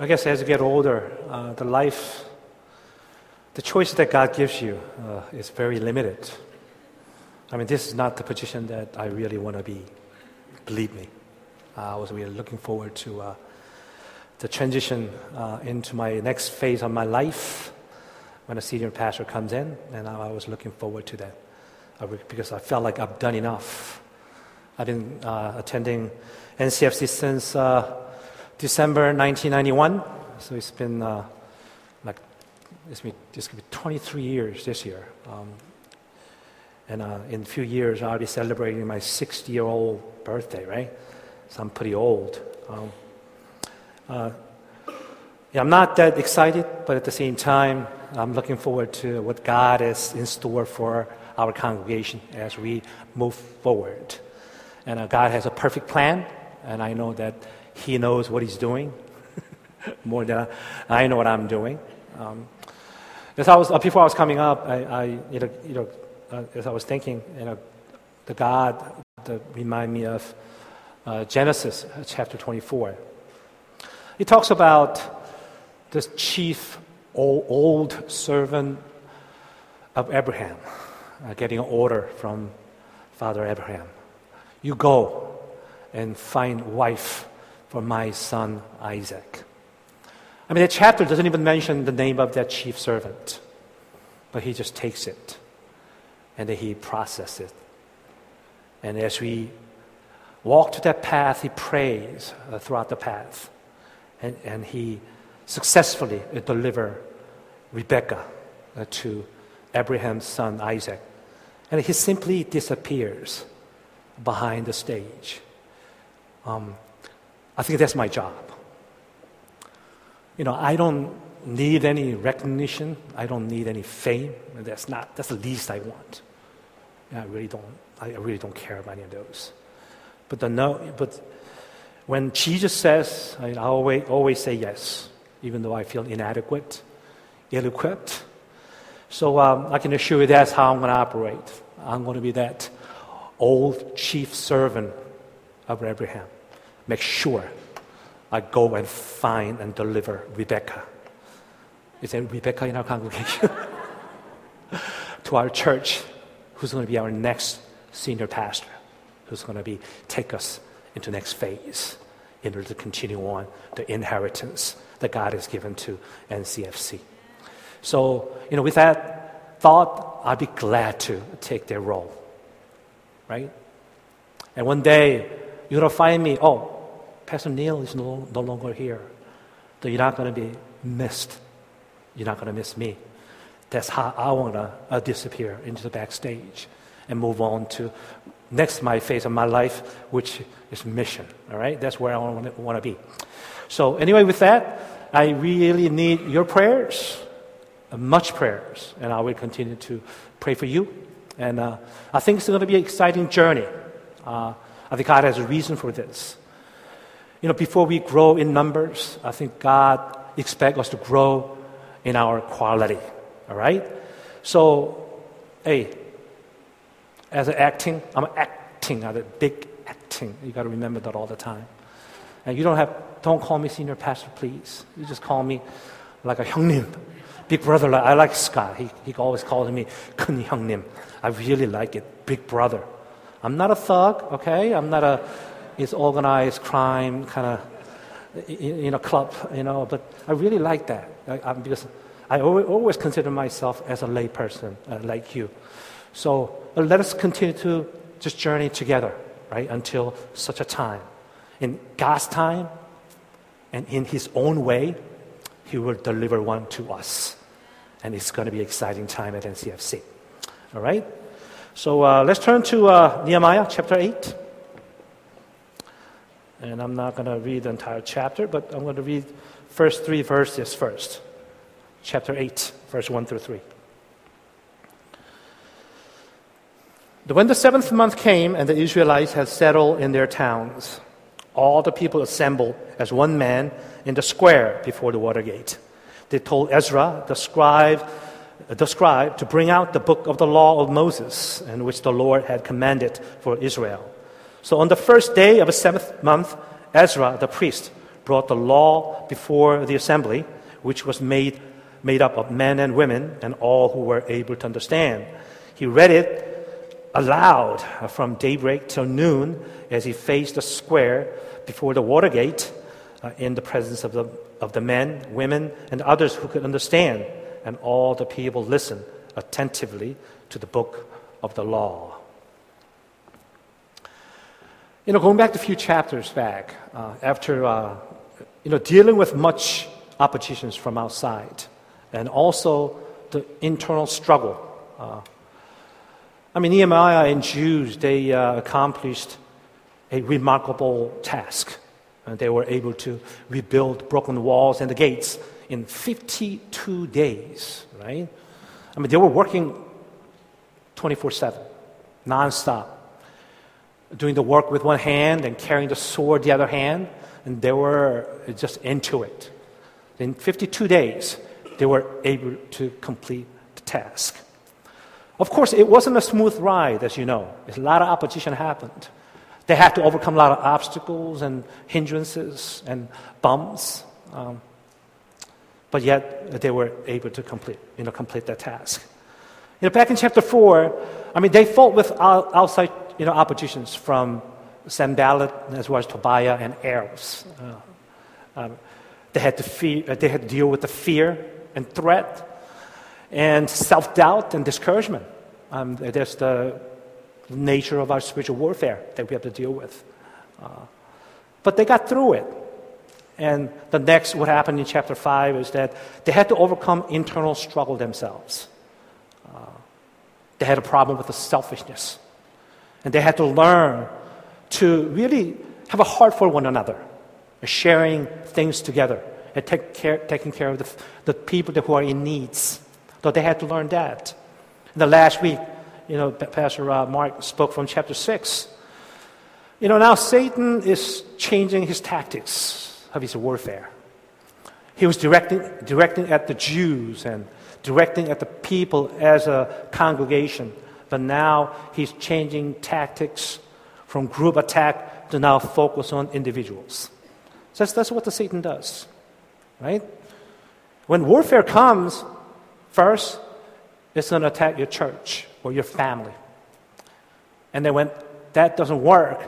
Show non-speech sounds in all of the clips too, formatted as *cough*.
I guess as you get older, uh, the life, the choice that God gives you uh, is very limited. I mean, this is not the position that I really want to be. Believe me. Uh, I was really looking forward to uh, the transition uh, into my next phase of my life when a senior pastor comes in, and I was looking forward to that because I felt like I've done enough. I've been uh, attending NCFC since uh, December 1991, so it's been uh, like it's to be 23 years this year. Um, and uh, in a few years, I'll be celebrating my 60 year old birthday, right? So I'm pretty old. Um, uh, yeah, I'm not that excited, but at the same time, I'm looking forward to what God is in store for our congregation as we move forward. And uh, God has a perfect plan, and I know that He knows what He's doing *laughs* more than I know what I'm doing. Um, as I was, uh, before I was coming up, I, I you know, you know uh, as I was thinking, you know, the God that remind me of uh, Genesis uh, chapter 24. He talks about this chief old, servant of Abraham uh, getting an order from Father Abraham. You go and find wife for my son Isaac. I mean, the chapter doesn't even mention the name of that chief servant, but he just takes it and then he processes it. And as we walk to that path, he prays uh, throughout the path. And, and he successfully uh, deliver Rebecca uh, to Abraham's son Isaac. And he simply disappears behind the stage. Um, I think that's my job. You know, I don't need any recognition. I don't need any fame. That's not. That's the least I want. I really don't, I really don't care about any of those. But, the no, but when Jesus says, I, always, always say yes, even though I feel inadequate, ill equipped. So um, I can assure you that's how I'm going to operate. I'm going to be that old chief servant of Abraham. Make sure I go and find and deliver Rebecca. Is there Rebecca in our congregation? *laughs* to our church who's going to be our next senior pastor, who's going to be take us into next phase in order to continue on the inheritance that God has given to NCFC. So, you know, with that thought, I'd be glad to take their role, right? And one day, you're going to find me, oh, Pastor Neil is no, no longer here. So you're not going to be missed. You're not going to miss me. That's how I want to uh, disappear into the backstage and move on to next my phase of my life, which is mission. All right, that's where I want to be. So anyway, with that, I really need your prayers, uh, much prayers, and I will continue to pray for you. And uh, I think it's going to be an exciting journey. Uh, I think God has a reason for this. You know, before we grow in numbers, I think God expects us to grow in our quality. All right? So, hey, as an acting, I'm acting, I'm a big acting. You got to remember that all the time. And you don't have, don't call me senior pastor, please. You just call me like a 형님, big brother. Like, I like Scott. He, he always calls me 큰 형님. I really like it, big brother. I'm not a thug, okay? I'm not a, it's organized crime kind of, in, a club, you know, but I really like that because I always consider myself as a layperson uh, like you. So let us continue to just journey together, right, until such a time. In God's time and in His own way, He will deliver one to us. And it's going to be an exciting time at NCFC. All right? So uh, let's turn to uh, Nehemiah chapter 8. And I'm not going to read the entire chapter, but I'm going to read first three verses first chapter 8, verse 1 through 3. When the seventh month came and the Israelites had settled in their towns, all the people assembled as one man in the square before the water gate. They told Ezra, the scribe, the scribe, to bring out the book of the law of Moses, in which the Lord had commanded for Israel. So on the first day of the seventh month, Ezra, the priest, brought the law before the assembly, which was made, made up of men and women and all who were able to understand. He read it aloud from daybreak till noon as he faced the square before the Watergate uh, in the presence of the, of the men, women, and others who could understand. And all the people listened attentively to the book of the law. You know, going back a few chapters back, uh, after uh, you know, dealing with much oppositions from outside, and also the internal struggle. Uh, I mean, Nehemiah and Jews, they uh, accomplished a remarkable task. And they were able to rebuild broken walls and the gates in 52 days, right? I mean, they were working 24 7, nonstop, doing the work with one hand and carrying the sword the other hand, and they were just into it. In 52 days, they were able to complete the task. Of course, it wasn't a smooth ride, as you know. A lot of opposition happened. They had to overcome a lot of obstacles and hindrances and bumps. Um, but yet they were able to complete, you know, complete that task. You know, back in chapter 4, I mean, they fought with outside you know, oppositions from Sanballat as well as Tobiah and Arabs. Uh, um, they, had to uh, they had to deal with the fear and threat and self doubt and discouragement. Um, there's the nature of our spiritual warfare that we have to deal with. Uh, but they got through it. And the next, what happened in chapter 5 is that they had to overcome internal struggle themselves. Uh, they had a problem with the selfishness. And they had to learn to really have a heart for one another, sharing things together, and take care, taking care of the, the people who are in needs. So they had to learn that. In the last week, you know, Pastor uh, Mark spoke from chapter 6. You know, now Satan is changing his tactics of his warfare. He was directing, directing at the Jews and directing at the people as a congregation, but now he's changing tactics from group attack to now focus on individuals. So that's, that's what the Satan does, right? When warfare comes, first, it's going to attack your church or your family. And then when that doesn't work,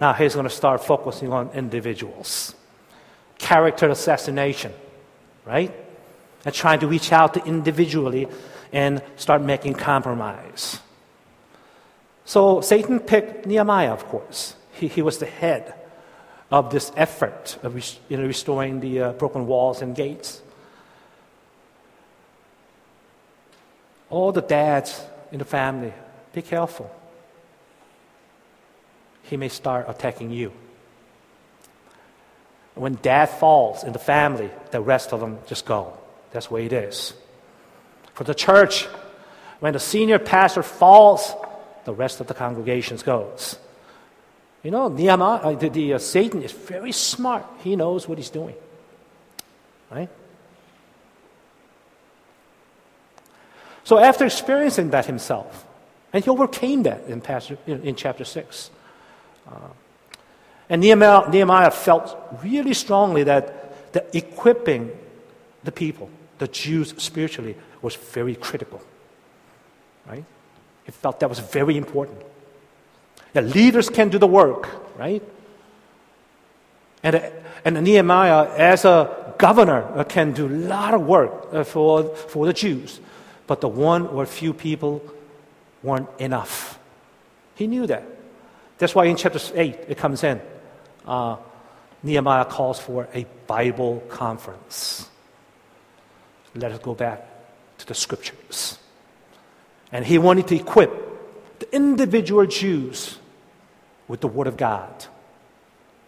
now he's going to start focusing on individuals. Character assassination, right? And trying to reach out to individually and start making compromise. So Satan picked Nehemiah, of course. He, he was the head of this effort of you know, restoring the uh, broken walls and gates. All the dads in the family, be careful. He may start attacking you. When dad falls in the family, the rest of them just go. That's the way it is. For the church, when the senior pastor falls, the rest of the congregation goes. You know, Nehemiah, uh, the, the uh, Satan is very smart. He knows what he's doing. Right? So after experiencing that himself, and he overcame that in, pastor, in, in chapter 6. Uh, and Nehemiah, Nehemiah felt really strongly that the equipping the people, the Jews spiritually, was very critical. Right? He felt that was very important. That leaders can do the work, right? And, and Nehemiah, as a governor, uh, can do a lot of work uh, for, for the Jews but the one or few people weren't enough. He knew that. That's why in chapter 8 it comes in. Uh, Nehemiah calls for a Bible conference. Let us go back to the scriptures. And he wanted to equip the individual Jews with the Word of God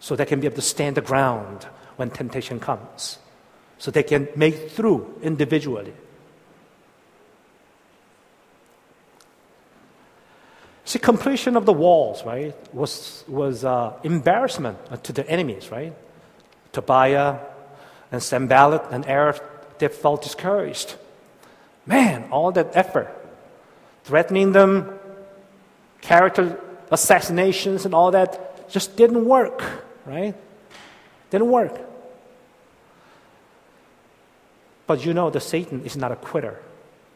so they can be able to stand the ground when temptation comes, so they can make through individually. See, completion of the walls, right, was, was uh, embarrassment to the enemies, right? Tobiah and Sanballat and Arab, they felt discouraged. Man, all that effort, threatening them, character assassinations and all that just didn't work, right? Didn't work. But you know that Satan is not a quitter.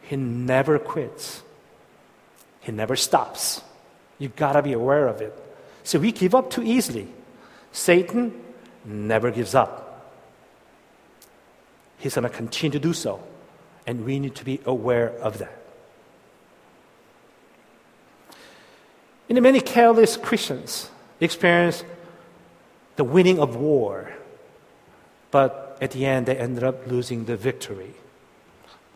He never quits. He never stops. You gotta be aware of it. So we give up too easily. Satan never gives up. He's gonna continue to do so. And we need to be aware of that. And many careless Christians experience the winning of war, but at the end they ended up losing the victory.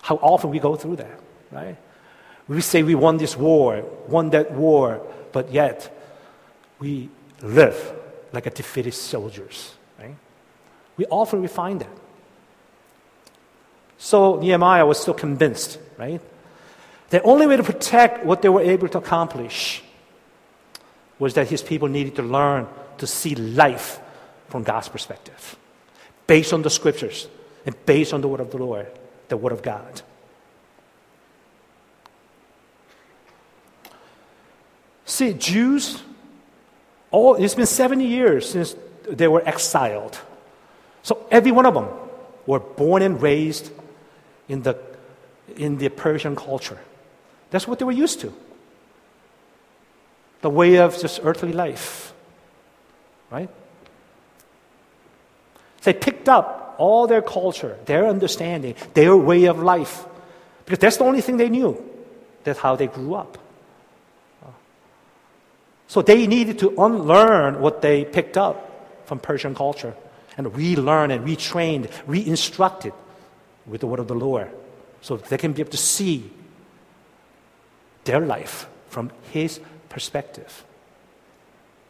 How often we go through that, right? We say we won this war, won that war, but yet we live like a defeated soldiers, right? We often we find that. So Nehemiah was still convinced, right? The only way to protect what they were able to accomplish was that his people needed to learn to see life from God's perspective, based on the scriptures and based on the word of the Lord, the word of God. See, Jews, all, it's been 70 years since they were exiled. So every one of them were born and raised in the, in the Persian culture. That's what they were used to. The way of just earthly life. Right? They picked up all their culture, their understanding, their way of life. Because that's the only thing they knew. That's how they grew up. So they needed to unlearn what they picked up from Persian culture and relearn and retrained, re-instructed with the word of the Lord so they can be able to see their life from His perspective.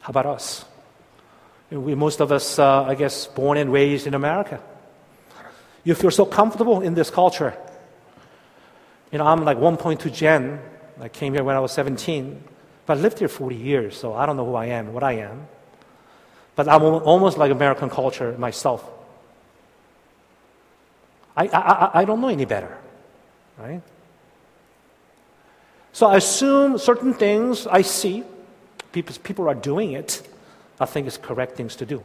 How about us? We, most of us, uh, I guess, born and raised in America. You feel so comfortable in this culture. You know, I'm like 1.2 gen. I came here when I was 17. But I lived here 40 years, so I don't know who I am, what I am. But I'm almost like American culture myself. I, I, I don't know any better, right? So I assume certain things I see, people, people are doing it, I think it's correct things to do.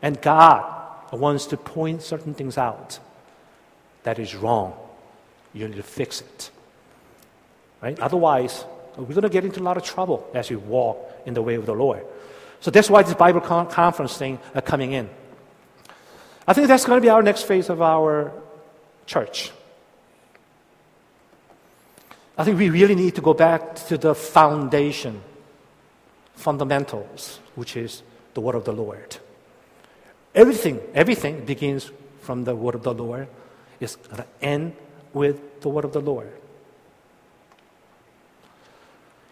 And God wants to point certain things out that is wrong. You need to fix it. Right? Otherwise, we're going to get into a lot of trouble as we walk in the way of the Lord. So that's why this Bible con- conference thing are coming in. I think that's going to be our next phase of our church. I think we really need to go back to the foundation, fundamentals, which is the word of the Lord. Everything, everything begins from the word of the Lord. It's going to end with the word of the Lord.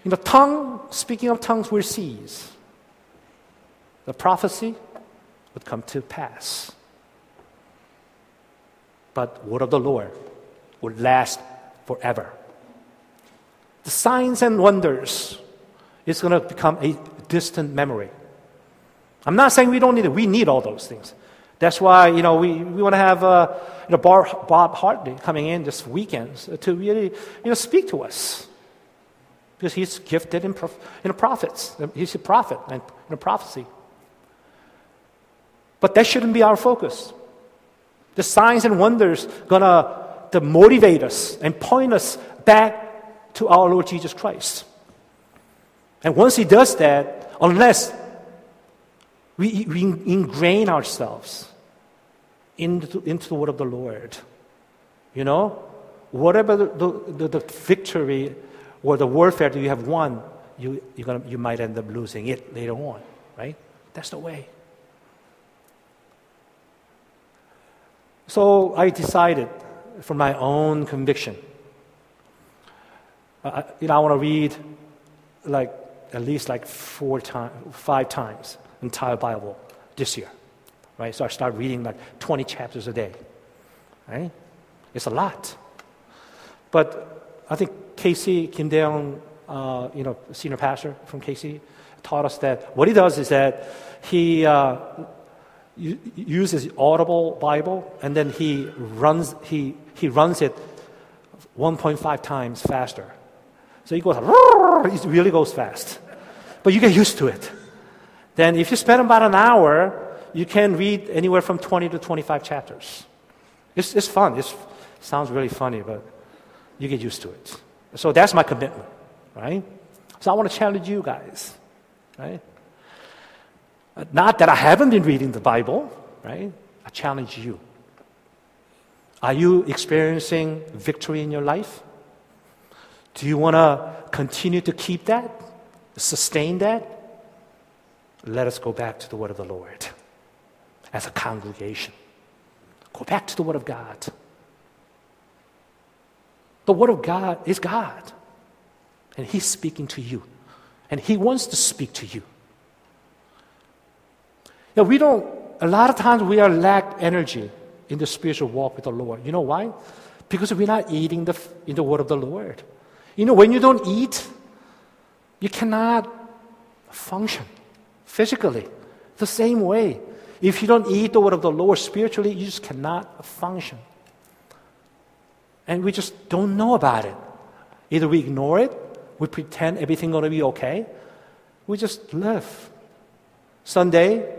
In the tongue, speaking of tongues, will cease. The prophecy would come to pass. But word of the Lord would last forever. The signs and wonders is going to become a distant memory. I'm not saying we don't need it. We need all those things. That's why, you know, we, we want to have uh, you know, Bob Hartley coming in this weekend to really, you know, speak to us because he's gifted in, prof- in prophets. He's a prophet and in a prophecy. But that shouldn't be our focus. The signs and wonders gonna to motivate us and point us back to our Lord Jesus Christ. And once He does that, unless we, we ingrain ourselves into, into the word of the Lord, you know, whatever the, the, the victory or the warfare that you have won, you, you're gonna, you might end up losing it later on, right? That's the way. So I decided from my own conviction. Uh, you know, I want to read like at least like four times, five times entire Bible this year, right? So I start reading like 20 chapters a day, right? It's a lot. But I think KC Kim Dae uh, you know, senior pastor from KC, taught us that what he does is that he uh, uses Audible Bible and then he runs he he runs it 1.5 times faster. So he goes, it really goes fast. But you get used to it. Then if you spend about an hour, you can read anywhere from 20 to 25 chapters. It's, it's fun. It sounds really funny, but you get used to it. So that's my commitment, right? So I want to challenge you guys, right? Not that I haven't been reading the Bible, right? I challenge you. Are you experiencing victory in your life? Do you want to continue to keep that, sustain that? Let us go back to the Word of the Lord as a congregation. Go back to the Word of God. The Word of God is God, and He's speaking to you, and He wants to speak to you. Now, we don't, a lot of times we are lack energy in the spiritual walk with the Lord. You know why? Because we're not eating the, in the Word of the Lord. You know, when you don't eat, you cannot function physically. The same way. If you don't eat the word of the Lord spiritually, you just cannot function. And we just don't know about it. Either we ignore it, we pretend everything's going to be okay, we just live. Sunday,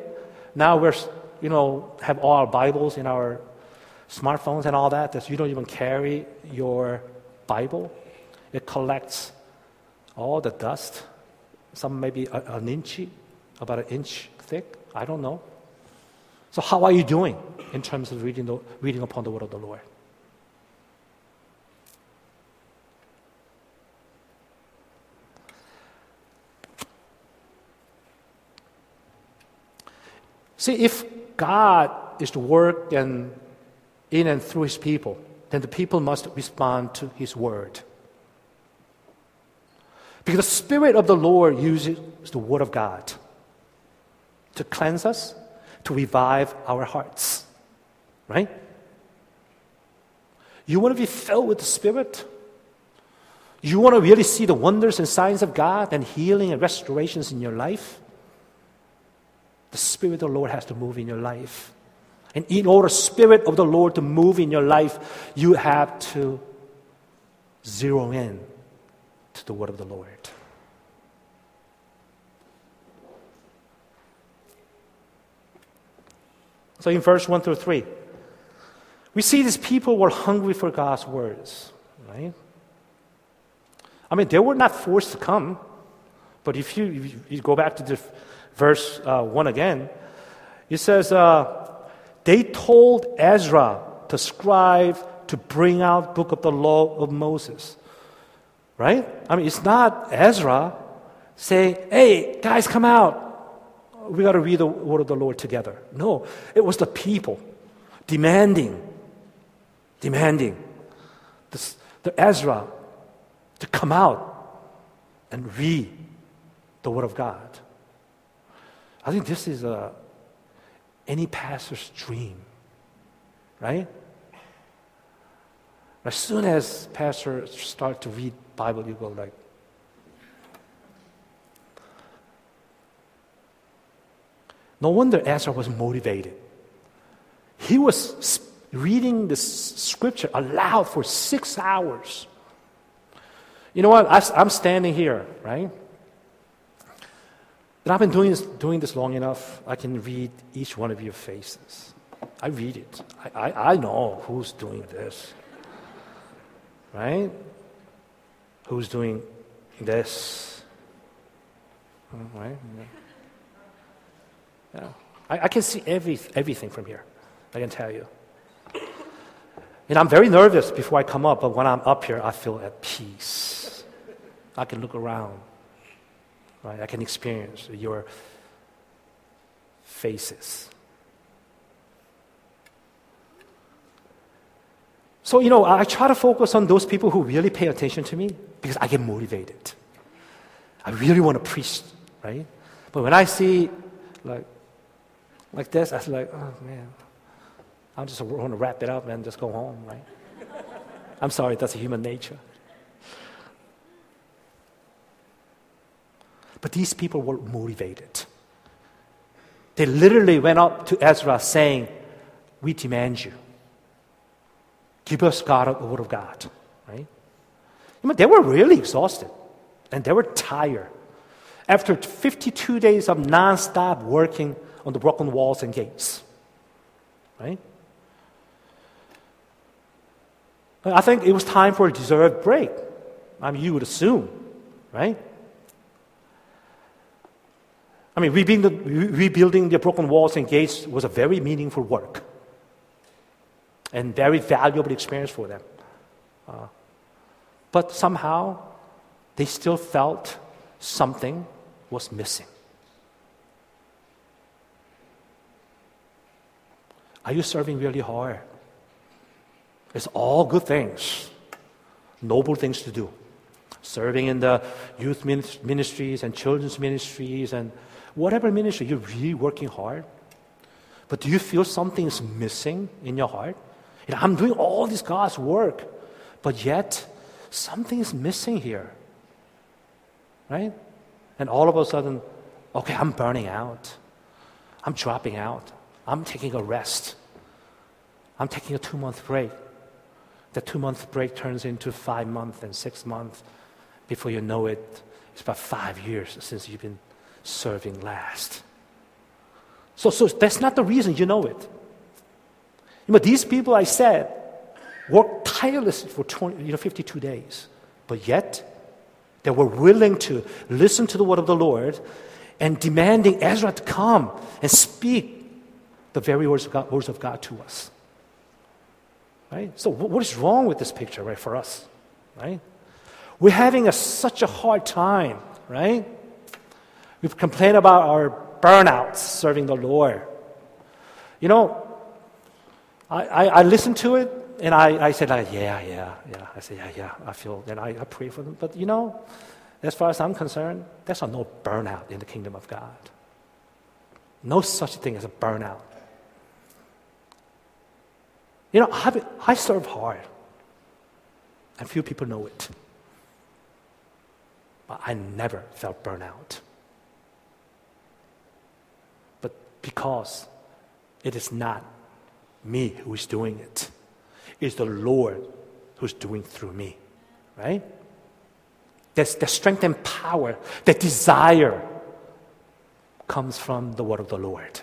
now we're, you know, have all our Bibles in our smartphones and all that, that you don't even carry your Bible. It collects all the dust, some maybe an inch, about an inch thick. I don't know. So, how are you doing in terms of reading, the, reading upon the word of the Lord? See, if God is to work and in and through his people, then the people must respond to his word. Because the Spirit of the Lord uses the Word of God to cleanse us, to revive our hearts. Right? You want to be filled with the Spirit? You want to really see the wonders and signs of God and healing and restorations in your life? The Spirit of the Lord has to move in your life. And in order Spirit of the Lord to move in your life, you have to zero in the word of the Lord. So in verse 1 through 3, we see these people were hungry for God's words, right? I mean, they were not forced to come, but if you, if you go back to the verse uh, 1 again, it says, uh, they told Ezra, the scribe, to bring out book of the law of Moses. Right? I mean, it's not Ezra saying, hey, guys, come out. We got to read the word of the Lord together. No, it was the people demanding, demanding the, Ezra to come out and read the word of God. I think this is a, any pastor's dream, right? As soon as pastors start to read Bible, you go like, no wonder Ezra was motivated. He was reading the scripture aloud for six hours. You know what? I'm standing here, right? And I've been doing this, doing this long enough, I can read each one of your faces. I read it. I, I, I know who's doing this right? Who's doing this? Oh, right? Yeah. yeah. I, I, can see every, everything from here, I can tell you. And I'm very nervous before I come up, but when I'm up here, I feel at peace. I can look around, right? I can experience your faces. So, you know, I try to focus on those people who really pay attention to me because I get motivated. I really want to preach, right? But when I see like, like this, I am like, oh man, I just want to wrap it up and just go home, right? *laughs* I'm sorry, that's human nature. But these people were motivated. They literally went up to Ezra saying, We demand you. Give us God the word of God, right? I mean, they were really exhausted and they were tired. After 52 days of nonstop working on the broken walls and gates. Right? I think it was time for a deserved break. I mean, you would assume, right? I mean, rebuilding rebuilding the broken walls and gates was a very meaningful work and very valuable experience for them. Uh, but somehow, they still felt something was missing. Are you serving really hard? It's all good things, noble things to do. Serving in the youth ministries and children's ministries and whatever ministry, you're really working hard. But do you feel something is missing in your heart? You know, I'm doing all this God's work, but yet something is missing here. Right? And all of a sudden, okay, I'm burning out. I'm dropping out. I'm taking a rest. I'm taking a two month break. The two month break turns into five months and six months. Before you know it, it's about five years since you've been serving last. So, so that's not the reason you know it. But these people, I said, worked tirelessly for 20, you know, 52 days. But yet, they were willing to listen to the word of the Lord and demanding Ezra to come and speak the very words of God, words of God to us. Right? So, what is wrong with this picture, right, for us? Right? We're having a, such a hard time, right? We've complained about our burnouts serving the Lord. You know, I, I, I listened to it and I, I said, like, yeah, yeah, yeah. I said, yeah, yeah, I feel, and I, I pray for them. But you know, as far as I'm concerned, there's no burnout in the kingdom of God. No such thing as a burnout. You know, I, I serve hard, and few people know it. But I never felt burnout. But because it is not me who is doing it, it's the Lord who's doing through me, right? There's the strength and power, the desire comes from the word of the Lord.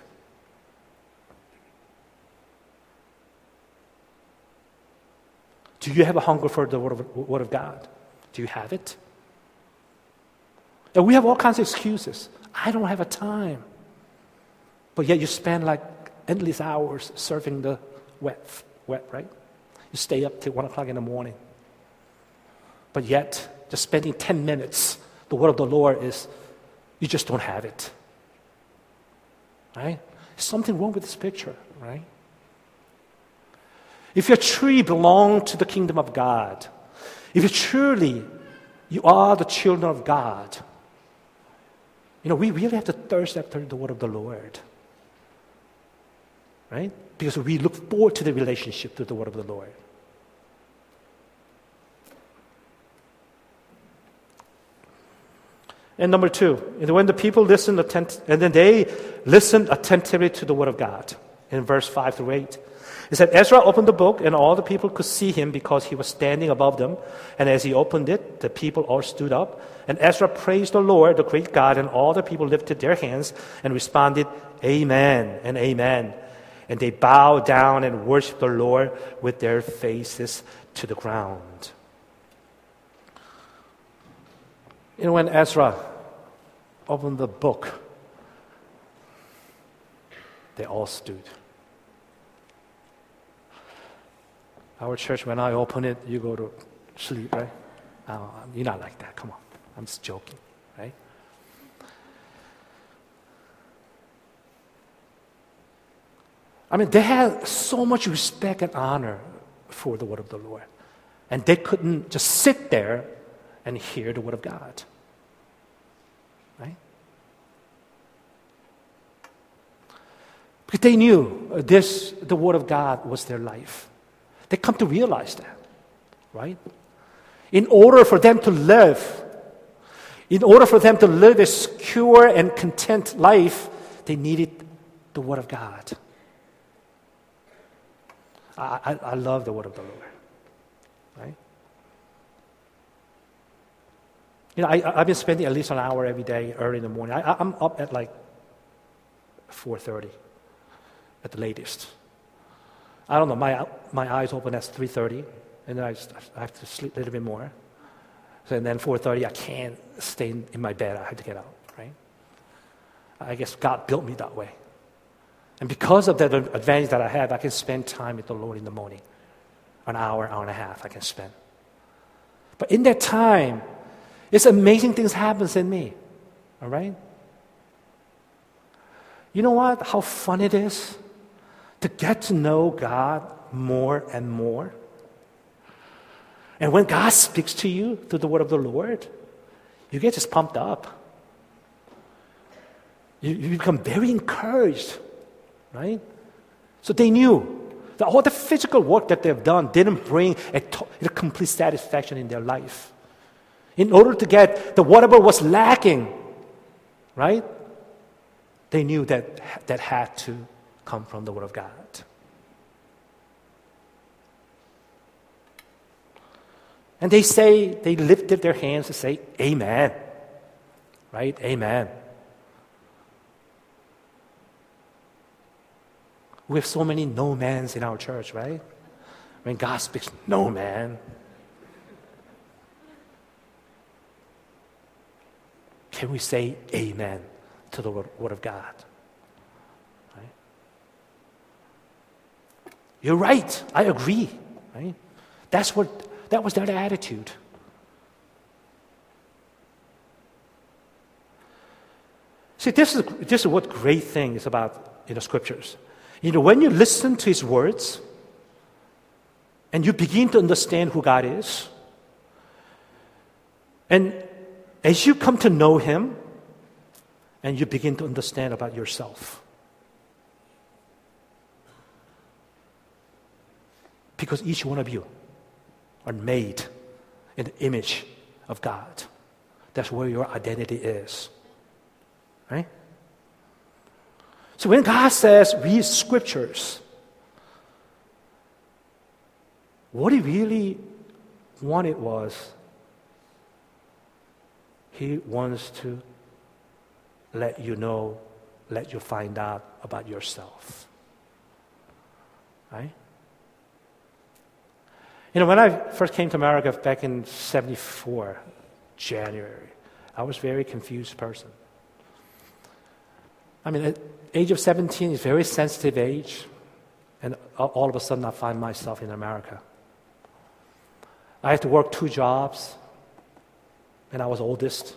Do you have a hunger for the Word of, word of God? Do you have it? And we have all kinds of excuses. I don't have a time. But yet you spend like endless hours serving the wet, wet, right? You stay up till one o'clock in the morning. But yet, just spending 10 minutes, the word of the Lord is, you just don't have it. Right? Something wrong with this picture, right? If you truly belong to the kingdom of God, if you truly you are the children of God, you know, we really have to thirst after the word of the Lord. Right? Because we look forward to the relationship to the word of the Lord. And number two, when the people listen attent- and then they listened attentively to the word of God in verse 5 through 8. It said, Ezra opened the book, and all the people could see him because he was standing above them. And as he opened it, the people all stood up. And Ezra praised the Lord, the great God, and all the people lifted their hands and responded, Amen and Amen. And they bow down and worship the Lord with their faces to the ground. You know, when Ezra opened the book, they all stood. Our church, when I open it, you go to sleep, right? You're not like that. Come on. I'm just joking, right? I mean, they had so much respect and honor for the word of the Lord. And they couldn't just sit there and hear the word of God. Right? Because they knew uh, this, the word of God was their life. They come to realize that, right? In order for them to live, in order for them to live a secure and content life, they needed the Word of God. I, I, I love the Word of the Lord, right? You know, I, I've been spending at least an hour every day early in the morning. I, I'm up at like 4:30 at the latest. I don't know. My my eyes open at 3:30, and then I, I have to sleep a little bit more. So, and then 4:30, I can't stay in my bed. I have to get out. Right? I guess God built me that way. And because of that advantage that I have, I can spend time with the Lord in the morning. An hour, hour and a half I can spend. But in that time, it's amazing things happens in me. All right? You know what? How fun it is to get to know God more and more. And when God speaks to you through the word of the Lord, you get just pumped up. You, you become very encouraged, right? So they knew that all the physical work that they've done didn't bring a, a complete satisfaction in their life. In order to get the whatever was lacking, right? They knew that that had to come from the Word of God. And they say, they lifted their hands to say, Amen. Right? Amen. We have so many no mans in our church, right? When God speaks, no man. Can we say amen to the word, of God? Right? You're right. I agree. Right? That's what that was their attitude. See, this is, this is what great thing is about in the scriptures. You know, when you listen to his words and you begin to understand who God is, and as you come to know him, and you begin to understand about yourself. Because each one of you are made in the image of God. That's where your identity is. Right? So when God says read scriptures, what he really wanted was he wants to let you know, let you find out about yourself. Right? You know, when I first came to America back in 74, January, I was a very confused person. I mean, age of 17 is a very sensitive age, and all of a sudden I find myself in America. I had to work two jobs, and I was oldest.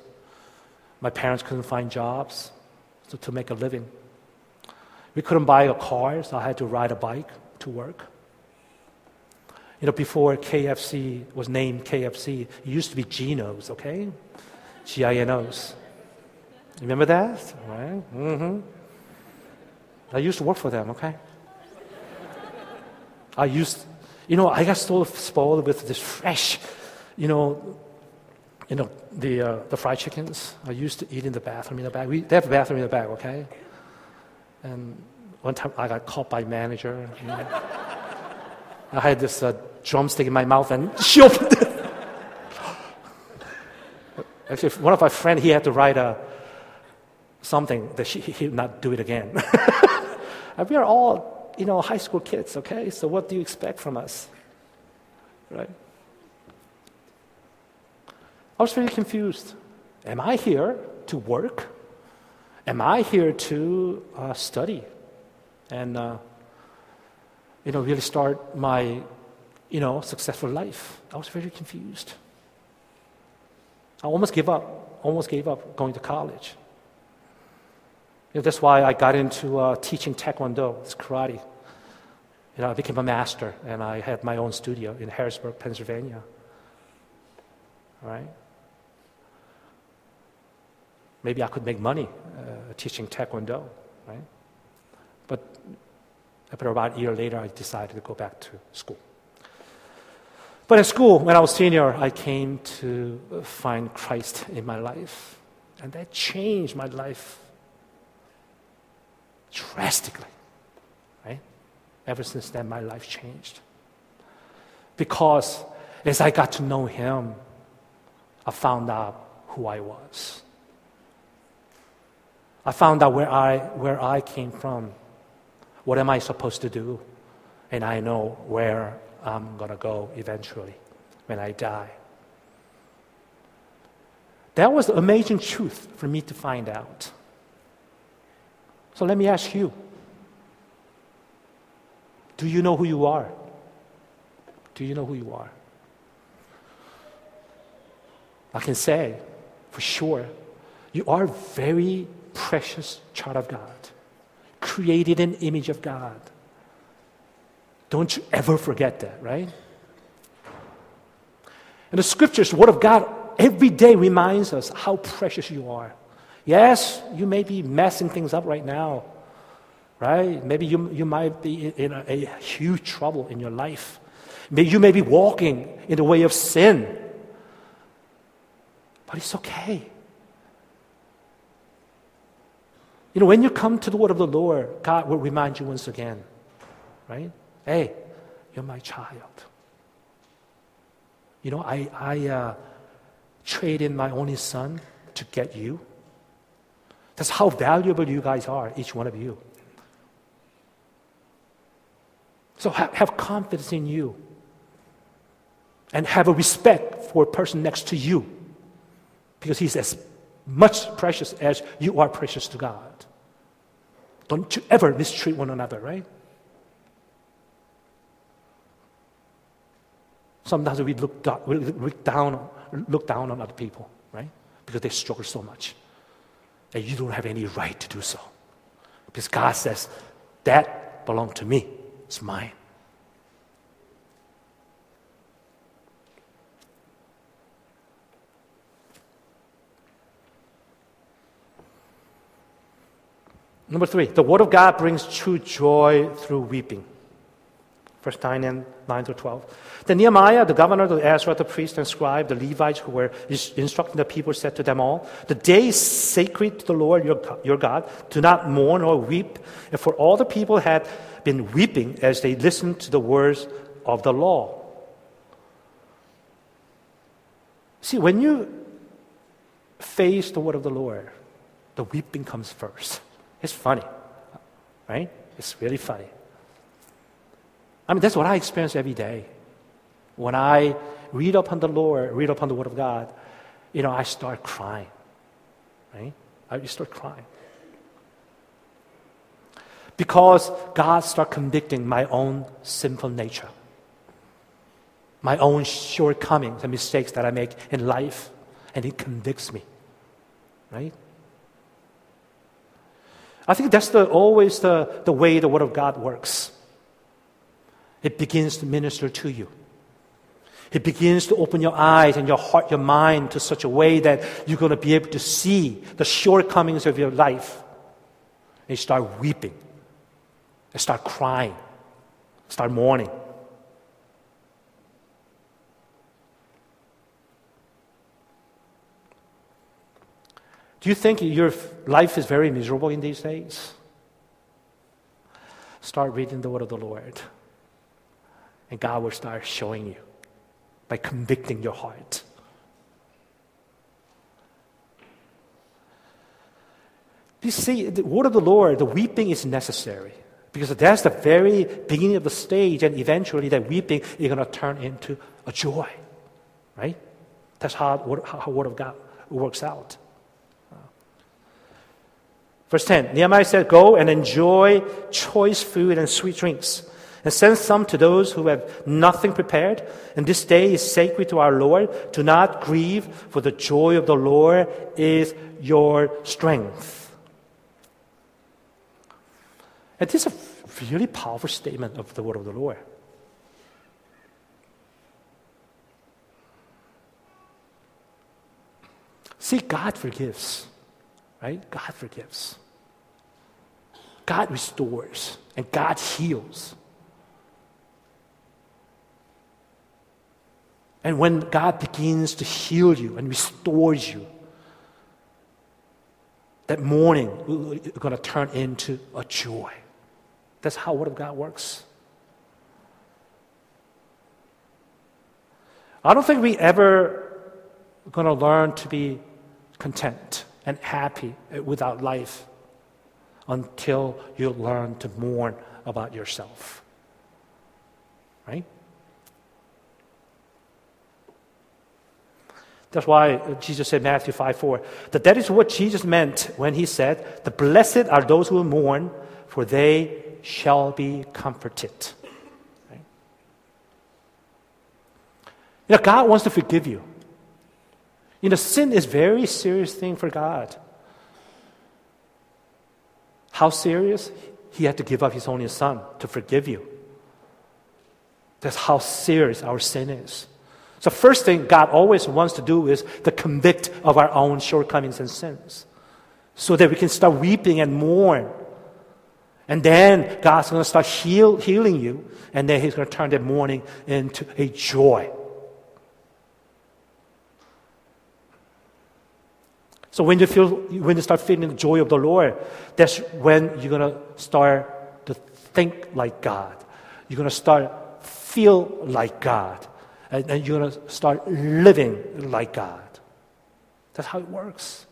My parents couldn't find jobs so to make a living. We couldn't buy a car, so I had to ride a bike to work. You know, before KFC was named KFC, it used to be Gino's, okay? G I N O's. Remember that? Right? Mm-hmm. I used to work for them, okay? I used, you know, I got so spoiled with this fresh, you know, you know, the, uh, the fried chickens. I used to eat in the bathroom in the back. We, they have a bathroom in the back, okay? And one time I got caught by manager. You know. I had this uh, drumstick in my mouth and *laughs* she opened it. Actually, one of my friends, he had to write a, something that she, he would not do it again. *laughs* we are all, you know, high school kids, okay? So what do you expect from us? Right? I was very confused. Am I here to work? Am I here to uh, study? And, uh, you know, really start my you know, successful life. I was very confused. I almost gave up, almost gave up going to college. You know, that's why I got into uh, teaching Taekwondo, it's karate. You know, I became a master and I had my own studio in Harrisburg, Pennsylvania. Right? Maybe I could make money uh, teaching Taekwondo, right? But about a year later, I decided to go back to school. But in school, when I was senior, I came to find Christ in my life. And that changed my life drastically. Right? Ever since then, my life changed. Because as I got to know Him, I found out who I was. I found out where I, where I came from. What am I supposed to do? And I know where I'm going to go eventually when I die. That was the amazing truth for me to find out. So let me ask you Do you know who you are? Do you know who you are? I can say for sure, you are a very precious child of God, created in image of God. Don't you ever forget that, right? And the scriptures, Word of God, every day reminds us how precious you are. Yes, you may be messing things up right now, right? Maybe you, you might be in a, a huge trouble in your life. Maybe you may be walking in the way of sin. But it's okay. You know, when you come to the word of the Lord, God will remind you once again, right? Hey, you're my child. You know, I, I uh, traded my only son to get you. That's how valuable you guys are, each one of you. So have, have confidence in you and have a respect for a person next to you because he's as much precious as you are precious to God. Don't you ever mistreat one another, right? Sometimes we look, down, we look down, look down on other people, right? Because they struggle so much. And you don't have any right to do so. Because God says, that belongs to me. It's mine. Number three, the Word of God brings true joy through weeping. Verse 9 and 9 to 12. Then Nehemiah, the governor, the Ezra, the priest and scribe, the Levites who were instructing the people said to them all, The day is sacred to the Lord your, your God. Do not mourn or weep. And for all the people had been weeping as they listened to the words of the law. See, when you face the word of the Lord, the weeping comes first. It's funny, right? It's really funny. I mean, that's what I experience every day. When I read upon the Lord, read upon the Word of God, you know, I start crying, right? I just start crying. Because God starts convicting my own sinful nature, my own shortcomings and mistakes that I make in life, and He convicts me, right? I think that's the, always the, the way the Word of God works. It begins to minister to you. It begins to open your eyes and your heart, your mind to such a way that you're going to be able to see the shortcomings of your life. And you start weeping. And start crying. Start mourning. Do you think your life is very miserable in these days? Start reading the word of the Lord. And God will start showing you by convicting your heart. You see, the word of the Lord, the weeping is necessary because that's the very beginning of the stage, and eventually that weeping is going to turn into a joy, right? That's how, how word of God works out. Verse 10 Nehemiah said, Go and enjoy choice food and sweet drinks, and send some to those who have nothing prepared. And this day is sacred to our Lord. Do not grieve, for the joy of the Lord is your strength. And this is a really powerful statement of the word of the Lord. See, God forgives right? God forgives. God restores and God heals. And when God begins to heal you and restores you, that mourning is going to turn into a joy. That's how the Word of God works. I don't think we ever going to learn to be content and happy eh, without life until you learn to mourn about yourself. Right? That's why uh, Jesus said, Matthew 5 4, that that is what Jesus meant when he said, The blessed are those who mourn, for they shall be comforted. Right? You know, God wants to forgive you. You know, sin is very serious thing for God. How serious? He had to give up his only son to forgive you. That's how serious our sin is. So, first thing God always wants to do is to convict of our own shortcomings and sins so that we can start weeping and mourn. And then God's going to start heal, healing you, and then He's going to turn that mourning into a joy. So when you feel, when you start feeling the joy of the Lord, that's when you're going to start to think like God. You're going to start feel like God and, and you're going to start living like God. That's how it works.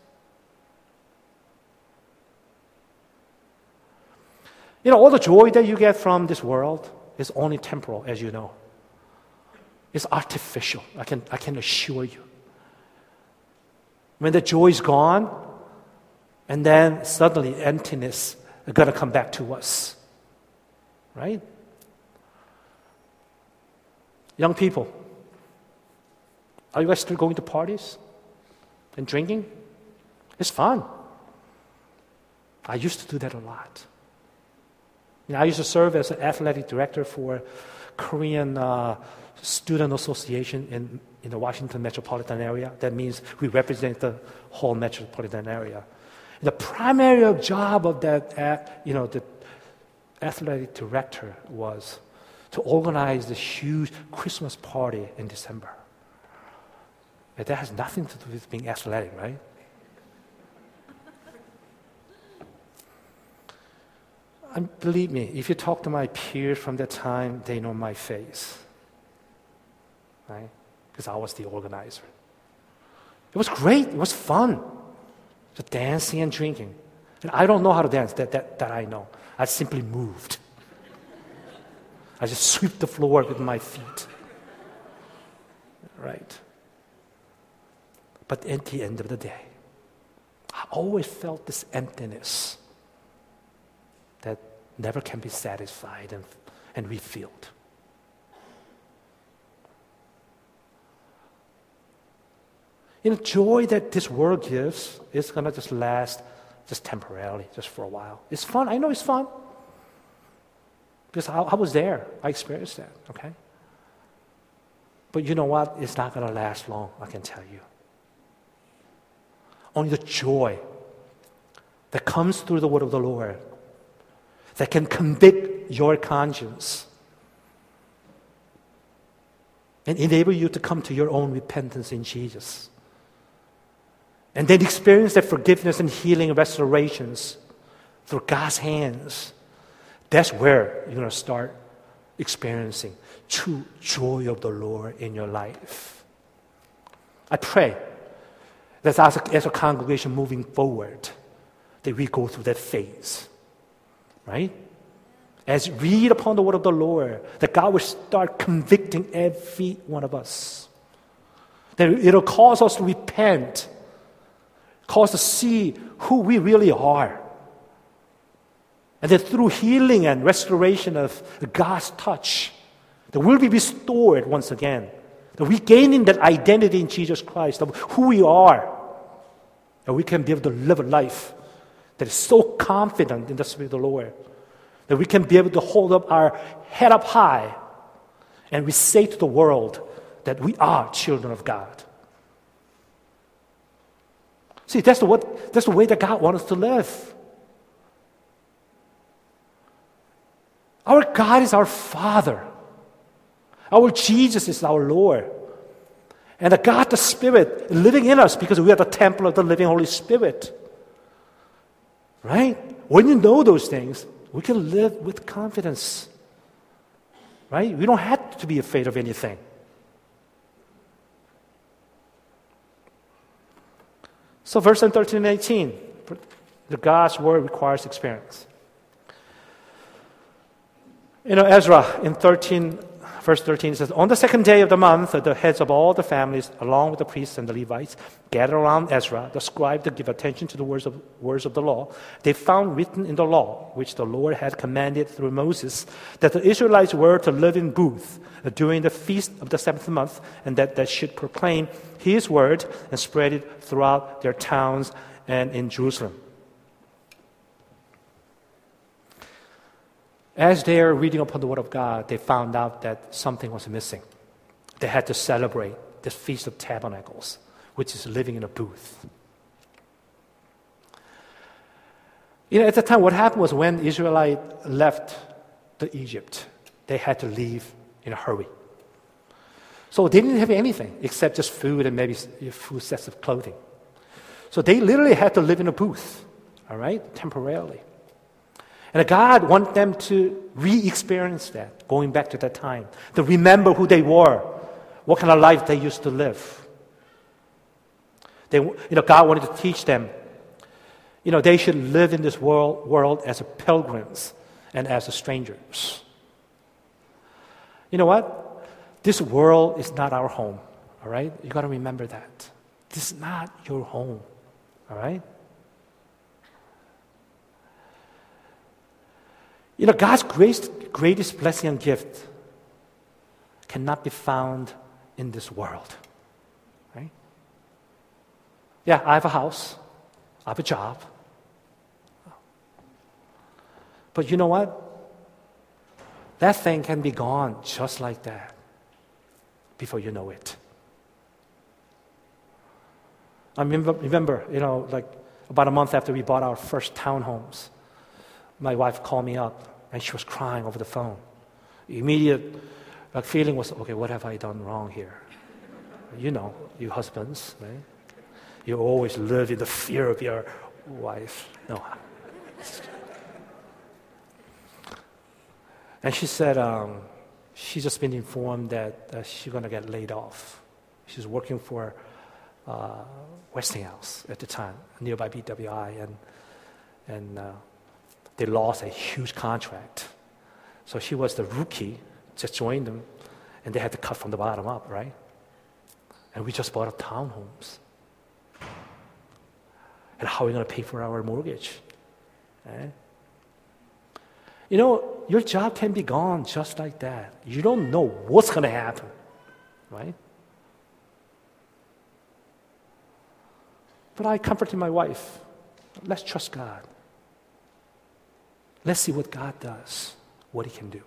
You know, all the joy that you get from this world is only temporal, as you know. It's artificial, I can, I can assure you. When the joy is gone, and then suddenly emptiness is going to come back to us. Right? Young people, are you guys still going to parties and drinking? It's fun. I used to do that a lot. You know, I used to serve as an athletic director for Korean uh, Student Association in, in the Washington metropolitan area. That means we represent the whole metropolitan area. The primary job of that, uh, you know, the athletic director was to organize the huge Christmas party in December. But that has nothing to do with being athletic, right? And believe me, if you talk to my peers from that time, they know my face. Right? Because I was the organizer. It was great. It was fun. The dancing and drinking. And I don't know how to dance, that, that, that I know. I simply moved. I just sweep the floor with my feet. Right? But at the end of the day, I always felt this emptiness that never can be satisfied and, and refilled. You know, joy that this world gives is going to just last just temporarily, just for a while. It's fun. I know it's fun. Because I, I was there. I experienced that, okay? But you know what? It's not going to last long, I can tell you only the joy that comes through the word of the Lord that can convict your conscience and enable you to come to your own repentance in Jesus. And then experience that forgiveness and healing and restorations through God's hands. That's where you're going to start experiencing true joy of the Lord in your life. I pray that as a, as a congregation moving forward, that we go through that phase, right? As read upon the word of the Lord, that God will start convicting every one of us. That it'll cause us to repent, cause us to see who we really are. And that through healing and restoration of God's touch, that we'll be restored once again that we gaining that identity in Jesus Christ of who we are. And we can be able to live a life that is so confident in the Spirit of the Lord. That we can be able to hold up our head up high and we say to the world that we are children of God. See, that's the, what, that's the way that God wants us to live. Our God is our Father. Our Jesus is our Lord. And the God, the Spirit, living in us because we are the temple of the living Holy Spirit. Right? When you know those things, we can live with confidence. Right? We don't have to be afraid of anything. So, verse 13 and 18. The God's word requires experience. You know, Ezra in 13, verse 13 says, On the second day of the month, the heads of all the families, along with the priests and the Levites, gathered around Ezra, the scribe, to give attention to the words of, words of the law. They found written in the law, which the Lord had commanded through Moses, that the Israelites were to live in booths during the feast of the seventh month, and that they should proclaim his word and spread it throughout their towns and in Jerusalem. As they are reading upon the Word of God, they found out that something was missing. They had to celebrate this Feast of Tabernacles, which is living in a booth. You know, at the time, what happened was when Israelite left the Egypt, they had to leave in a hurry. So they didn't have anything except just food and maybe a few sets of clothing. So they literally had to live in a booth, all right, temporarily. And God wanted them to re experience that, going back to that time, to remember who they were, what kind of life they used to live. They, you know, God wanted to teach them, you know, they should live in this world, world as pilgrims and as strangers. You know what? This world is not our home, all right? You got to remember that. This is not your home, all right? You know, God's greatest, greatest blessing and gift cannot be found in this world. Right? Yeah, I have a house, I have a job. But you know what? That thing can be gone just like that before you know it. I remember, remember, you know, like about a month after we bought our first townhomes, my wife called me up and she was crying over the phone. The immediate like, feeling was, okay, what have I done wrong here? You know, you husbands, right? You always live in the fear of your wife. No. And she said um, she's just been informed that uh, she's going to get laid off. She's working for uh, Westinghouse at the time, nearby BWI, and, and uh, they lost a huge contract. So she was the rookie, just joined them, and they had to cut from the bottom up, right? And we just bought townhomes. And how are we going to pay for our mortgage? Eh? You know, your job can be gone just like that. You don't know what's going to happen, right? But I comforted my wife. Let's trust God. Let's see what God does, what He can do.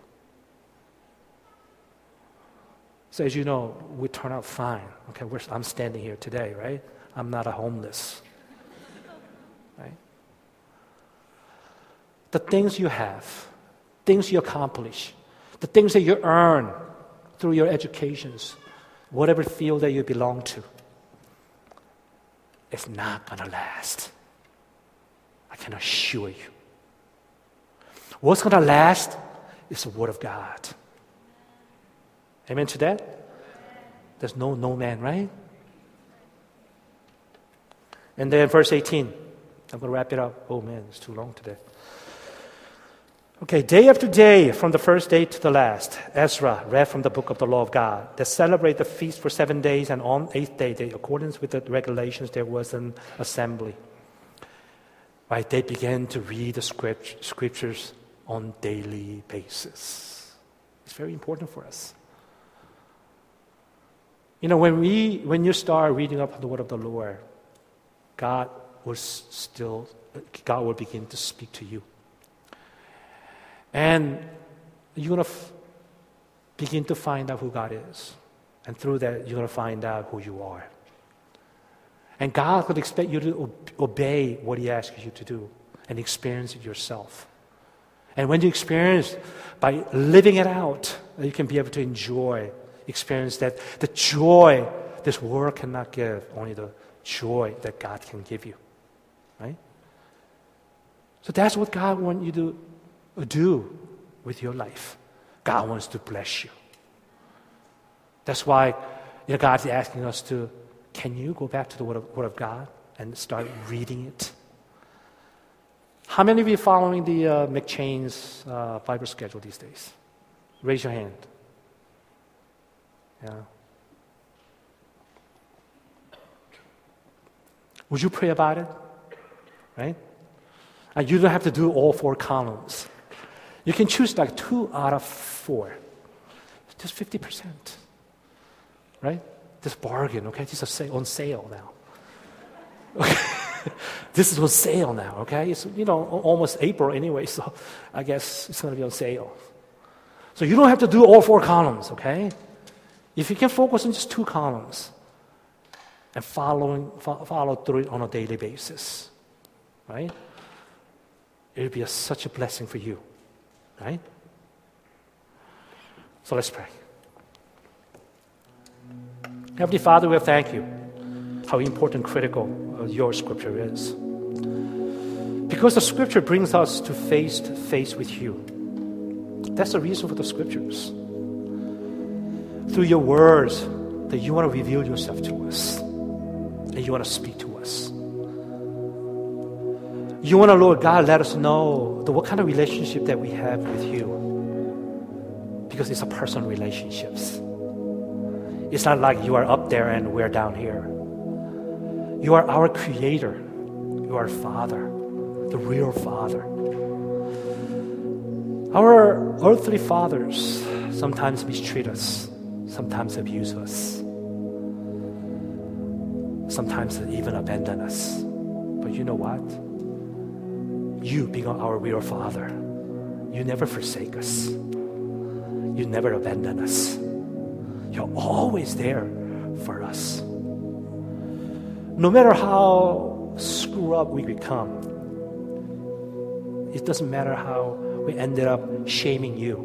So, as you know, we turn out fine. Okay, I'm standing here today, right? I'm not a homeless. Right? The things you have, things you accomplish, the things that you earn through your educations, whatever field that you belong to, it's not going to last. I can assure you. What's going to last is the Word of God. Amen to that? There's no no man, right? And then verse 18. I'm going to wrap it up. Oh man, it's too long today. Okay, day after day, from the first day to the last, Ezra read from the book of the law of God. They celebrate the feast for seven days, and on eighth day, in accordance with the regulations, there was an assembly. Right, they began to read the script, scriptures on daily basis. It's very important for us. You know, when we when you start reading up the word of the Lord, God will still God will begin to speak to you. And you're going to f- begin to find out who God is. And through that, you're going to find out who you are. And God could expect you to obey what He asks you to do and experience it yourself. And when you experience, by living it out, uh, you can be able to enjoy, experience that the joy this world cannot give, only the joy that God can give you. Right? So that's what God wants you to uh, do with your life. God wants to bless you. That's why you know, God is asking us to can you go back to the Word of, Word of God and start reading it? How many of you following the uh, M'Cheyne's uh, Bible schedule these days? Raise your hand. Yeah. Would you pray about it? Right? And you don't have to do all four columns. You can choose like two out of four. Just 50%. Right? This bargain, okay? This is on sale now. *laughs* Okay. *laughs* this is on sale now, okay? It's, you know, almost April anyway, *laughs* so I guess it's going to be on sale. So you don't have to do all four columns, okay? If you can focus on just two columns and following, follow through it on a daily basis, right? It'll be a, such a blessing for you, right? So let's pray. Heavenly Father, we thank you how important, critical your scripture is. Because the scripture brings us to face to face with you. That's the reason for the scriptures. Through your words, that you want to reveal yourself to us, and you want to speak to us. You want to, Lord God, let us know the, what kind of relationship that we have with you. Because it's a personal relationships. It's not like you are up there and we're down here. You are our creator. You are Father, the real Father. Our earthly fathers sometimes mistreat us, sometimes abuse us, sometimes even abandon us. But you know what? You, being our real Father, you never forsake us. You never abandon us. You're always there for us no matter how screw up we become, it doesn't matter how we ended up shaming you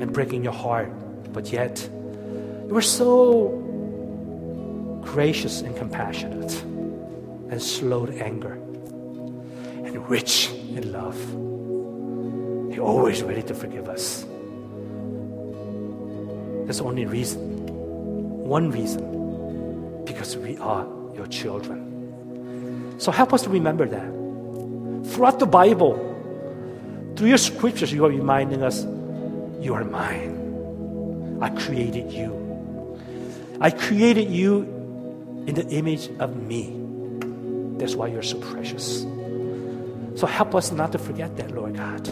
and breaking your heart, but yet you were so gracious and compassionate and slow to anger and rich in love. You're always ready to forgive us. That's the only reason, one reason because we are your children. So help us to remember that. Throughout the Bible, through your scriptures, you are reminding us, you are mine. I created you. I created you in the image of me. That's why you're so precious. So help us not to forget that, Lord God.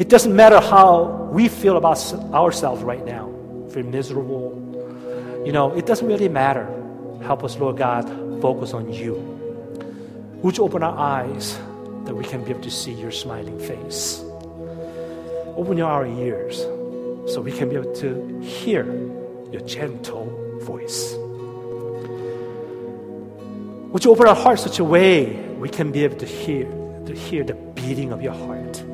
It doesn't matter how we feel about ourselves right now. If we're miserable, you know, it doesn't really matter. Help us, Lord God, focus on you. Would you open our eyes that we can be able to see your smiling face? Open our ears so we can be able to hear your gentle voice. Would you open our hearts such a way we can be able to hear, to hear the beating of your heart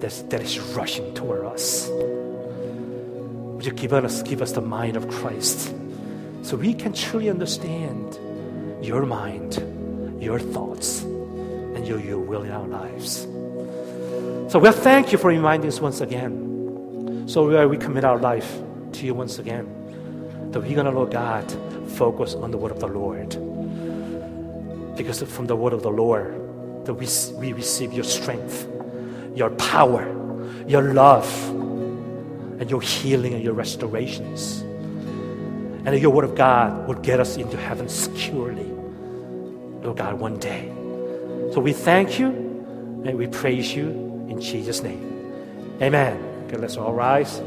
that's, that is rushing toward us? Would you give us, give us the mind of Christ? So we can truly understand your mind, your thoughts, and your, your will in our lives. So we thank you for reminding us once again. So we, we commit our life to you once again. That we're to, Lord God, focus on the word of the Lord. Because from the word of the Lord, that we, we receive your strength, your power, your love, and your healing and your restorations and your word of God would get us into heaven securely. Lord God, one day. So we thank you and we praise you in Jesus' name. Amen. Okay, let's all rise.